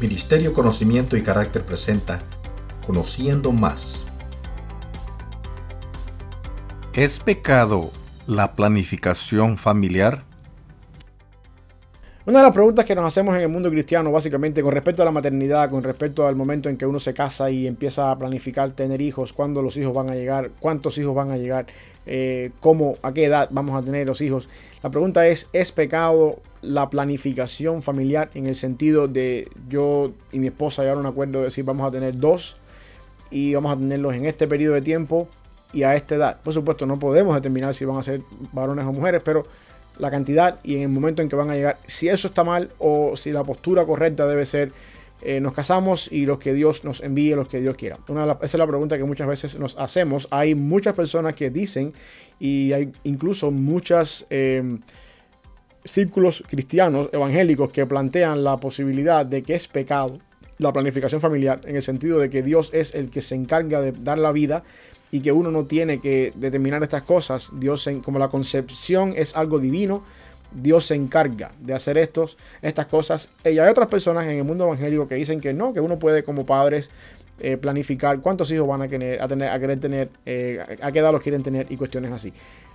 Ministerio Conocimiento y Carácter presenta Conociendo Más. ¿Es pecado la planificación familiar? Una de las preguntas que nos hacemos en el mundo cristiano, básicamente, con respecto a la maternidad, con respecto al momento en que uno se casa y empieza a planificar tener hijos, cuándo los hijos van a llegar, cuántos hijos van a llegar, eh, cómo, a qué edad vamos a tener los hijos. La pregunta es, ¿es pecado la planificación familiar en el sentido de yo y mi esposa llegar a un acuerdo de decir vamos a tener dos y vamos a tenerlos en este periodo de tiempo y a esta edad? Por supuesto, no podemos determinar si van a ser varones o mujeres, pero la cantidad y en el momento en que van a llegar, si eso está mal o si la postura correcta debe ser eh, nos casamos y los que Dios nos envíe, los que Dios quiera. Esa es la pregunta que muchas veces nos hacemos. Hay muchas personas que dicen y hay incluso muchos eh, círculos cristianos evangélicos que plantean la posibilidad de que es pecado la planificación familiar en el sentido de que Dios es el que se encarga de dar la vida y que uno no tiene que determinar estas cosas. Dios, como la concepción es algo divino, Dios se encarga de hacer estos, estas cosas. Y hay otras personas en el mundo evangélico que dicen que no, que uno puede como padres eh, planificar cuántos hijos van a, tener, a querer tener, eh, a qué edad los quieren tener y cuestiones así.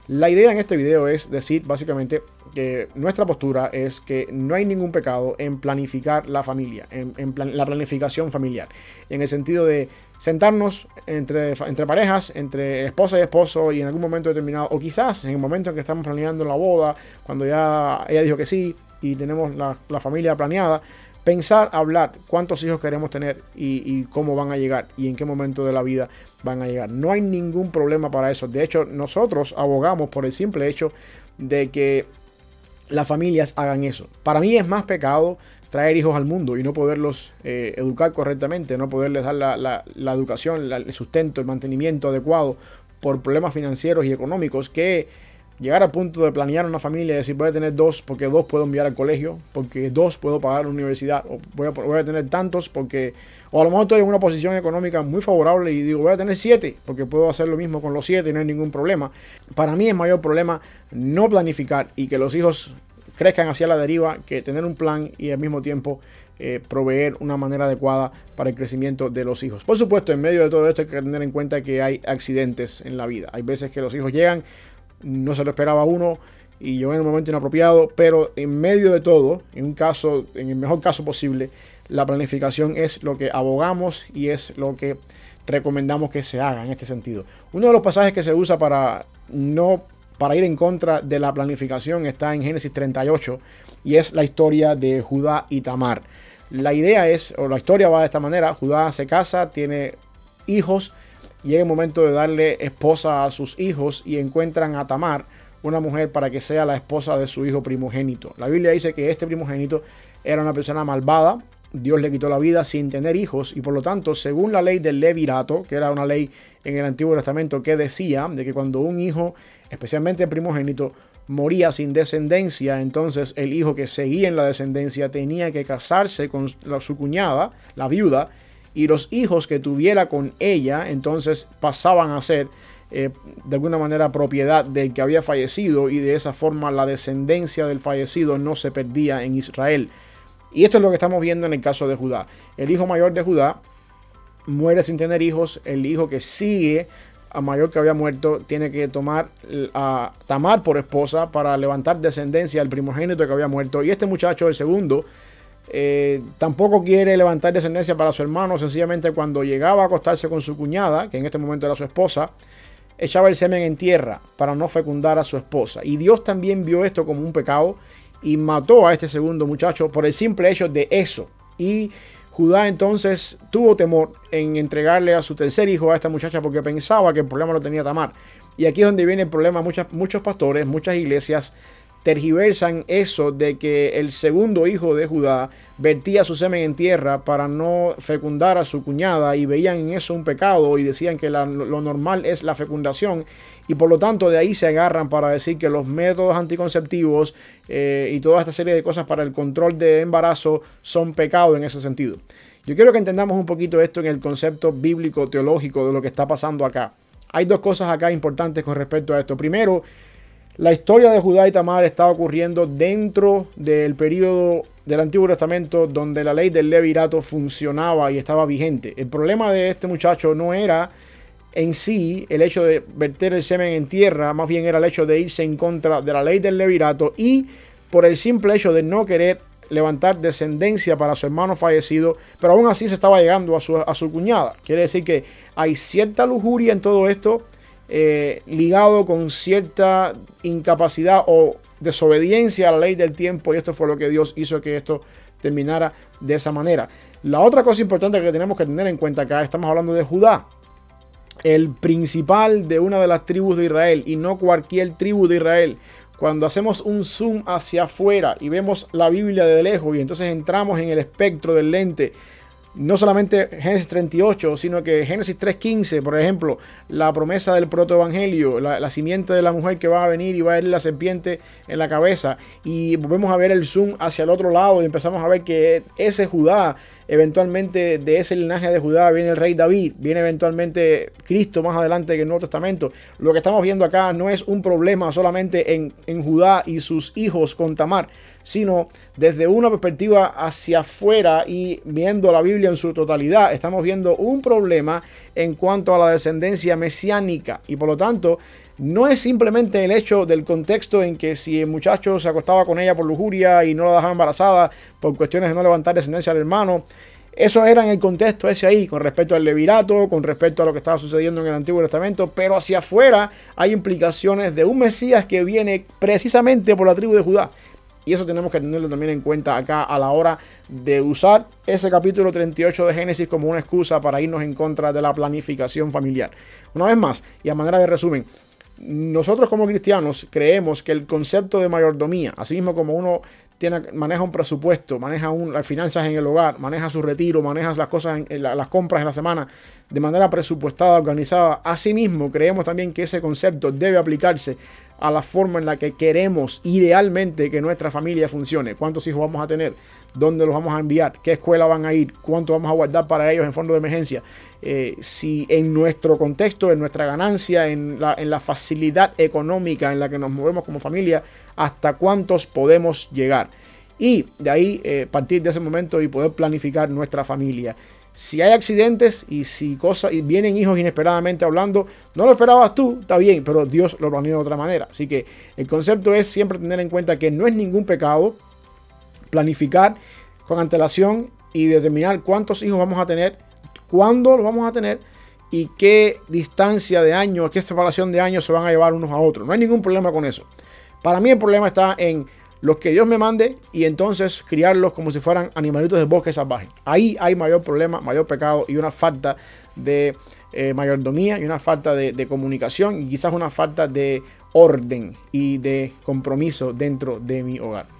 La idea en este video es decir básicamente que nuestra postura es que no hay ningún pecado en planificar la familia, en, la planificación familiar, en el sentido de sentarnos entre, parejas, entre esposa y esposo y en algún momento determinado, o quizás en el momento en que estamos planeando la boda, cuando ya ella dijo que sí y tenemos la familia planeada, pensar, hablar cuántos hijos queremos tener y, cómo van a llegar y en qué momento de la vida van a llegar. No hay ningún problema para eso. De hecho, nosotros abogamos por el simple hecho de que las familias hagan eso. Para mí es más pecado traer hijos al mundo y no poderlos eh, educar correctamente, no poderles dar la, la educación, el sustento, el mantenimiento adecuado por problemas financieros y económicos que llegar al punto de planear una familia y decir voy a tener dos porque dos puedo enviar al colegio, porque dos puedo pagar la universidad, o voy a, tener tantos porque, o a lo mejor estoy en una posición económica muy favorable y digo voy a tener siete porque puedo hacer lo mismo con los siete y no hay ningún problema. Para mí es mayor problema no planificar y que los hijos crezcan hacia la deriva que tener un plan y al mismo tiempo eh, proveer una manera adecuada para el crecimiento de los hijos. Por supuesto, en medio de todo esto hay que tener en cuenta que hay accidentes en la vida. Hay veces que los hijos llegan no se lo esperaba uno y yo en un momento inapropiado, pero en medio de todo, en un caso, en el mejor caso posible, la planificación es lo que abogamos y es lo que recomendamos que se haga en este sentido. Uno de los pasajes que se usa para no para ir en contra de la planificación está en Génesis 38 y es la historia de Judá y Tamar. La idea es, o la historia va de esta manera, Judá se casa, tiene hijos, llega el momento de darle esposa a sus hijos y encuentran a Tamar, una mujer para que sea la esposa de su hijo primogénito. La Biblia dice que este primogénito era una persona malvada, Dios le quitó la vida sin tener hijos y por lo tanto, según la ley del levirato, que era una ley en el Antiguo Testamento que decía de que cuando un hijo, especialmente el primogénito, moría sin descendencia, entonces el hijo que seguía en la descendencia tenía que casarse con su cuñada, la viuda, y los hijos que tuviera con ella entonces pasaban a ser eh, de alguna manera propiedad del que había fallecido y de esa forma la descendencia del fallecido no se perdía en Israel. Y esto es lo que estamos viendo en el caso de Judá. El hijo mayor de Judá muere sin tener hijos, el hijo que sigue a mayor que había muerto tiene que tomar a Tamar por esposa para levantar descendencia al primogénito que había muerto y este muchacho, el segundo, eh, tampoco quiere levantar descendencia para su hermano, sencillamente cuando llegaba a acostarse con su cuñada, que en este momento era su esposa, echaba el semen en tierra para no fecundar a su esposa. Y Dios también vio esto como un pecado y mató a este segundo muchacho por el simple hecho de eso. Y Judá entonces tuvo temor en entregarle a su tercer hijo a esta muchacha porque pensaba que el problema lo tenía Tamar. Y aquí es donde viene el problema. muchos pastores, muchas iglesias tergiversan eso de que el segundo hijo de Judá vertía su semen en tierra para no fecundar a su cuñada y veían en eso un pecado y decían que lo normal es la fecundación y por lo tanto de ahí se agarran para decir que los métodos anticonceptivos eh, y toda esta serie de cosas para el control de embarazo son pecado en ese sentido. Yo quiero que entendamos un poquito esto en el concepto bíblico teológico de lo que está pasando acá. Hay dos cosas acá importantes con respecto a esto. Primero, la historia de Judá y Tamar está ocurriendo dentro del periodo del Antiguo Testamento donde la ley del levirato funcionaba y estaba vigente. El problema de este muchacho no era en sí el hecho de verter el semen en tierra, más bien era el hecho de irse en contra de la ley del levirato y por el simple hecho de no querer levantar descendencia para su hermano fallecido, pero aún así se estaba llegando a su, a su cuñada. Quiere decir que hay cierta lujuria en todo esto, eh, ligado con cierta incapacidad o desobediencia a la ley del tiempo, y esto fue lo que Dios hizo que esto terminara de esa manera. La otra cosa importante que tenemos que tener en cuenta acá, estamos hablando de Judá, el principal de una de las tribus de Israel, y no cualquier tribu de Israel cuando hacemos un zoom hacia afuera y vemos la Biblia de lejos y entonces entramos en el espectro del lente, no solamente Génesis 38, sino que Génesis 3.15, por ejemplo, la promesa del protoevangelio, la, la simiente de la mujer que va a venir y va a ir la serpiente en la cabeza, y volvemos a ver el zoom hacia el otro lado y empezamos a ver que ese Judá Eventualmente de ese linaje de Judá viene el rey David, viene eventualmente Cristo más adelante en el Nuevo Testamento. Lo que estamos viendo acá no es un problema solamente en, en Judá y sus hijos con Tamar, sino desde una perspectiva hacia afuera y viendo la Biblia en su totalidad, estamos viendo un problema en cuanto a la descendencia mesiánica y por lo tanto no es simplemente el hecho del contexto en que si el muchacho se acostaba con ella por lujuria y no la dejaba embarazada por cuestiones de no levantar descendencia del hermano. Eso era en el contexto ese ahí, con respecto al levirato, con respecto a lo que estaba sucediendo en el Antiguo Testamento, pero hacia afuera hay implicaciones de un Mesías que viene precisamente por la tribu de Judá. Y eso tenemos que tenerlo también en cuenta acá a la hora de usar ese capítulo 38 de Génesis como una excusa para irnos en contra de la planificación familiar. Una vez más, y a manera de resumen, nosotros como cristianos creemos que el concepto de mayordomía, así mismo como uno tiene, maneja un presupuesto, maneja las finanzas en el hogar, maneja su retiro, maneja las cosas, en, las compras en la semana de manera presupuestada, organizada, asimismo creemos también que ese concepto debe aplicarse a la forma en la que queremos idealmente que nuestra familia funcione. ¿Cuántos hijos vamos a tener? ¿Dónde los vamos a enviar? ¿Qué escuela van a ir? ¿Cuánto vamos a guardar para ellos en fondo de emergencia? Eh, si en nuestro contexto, en nuestra ganancia, en la, facilidad económica en la que nos movemos como familia, hasta cuántos podemos llegar. Y de ahí eh, partir de ese momento y poder planificar nuestra familia. Si hay accidentes y si cosas y vienen hijos inesperadamente hablando, no lo esperabas tú, está bien, pero Dios lo planeó de otra manera. Así que el concepto es siempre tener en cuenta que no es ningún pecado planificar con antelación y determinar cuántos hijos vamos a tener, cuándo los vamos a tener y qué distancia de años, qué separación de años se van a llevar unos a otros. No hay ningún problema con eso. Para mí el problema está en los que Dios me mande y entonces criarlos como si fueran animalitos de bosque salvaje. Ahí hay mayor problema, mayor pecado y una falta de eh, mayordomía y una falta de, de comunicación y quizás una falta de orden y de compromiso dentro de mi hogar.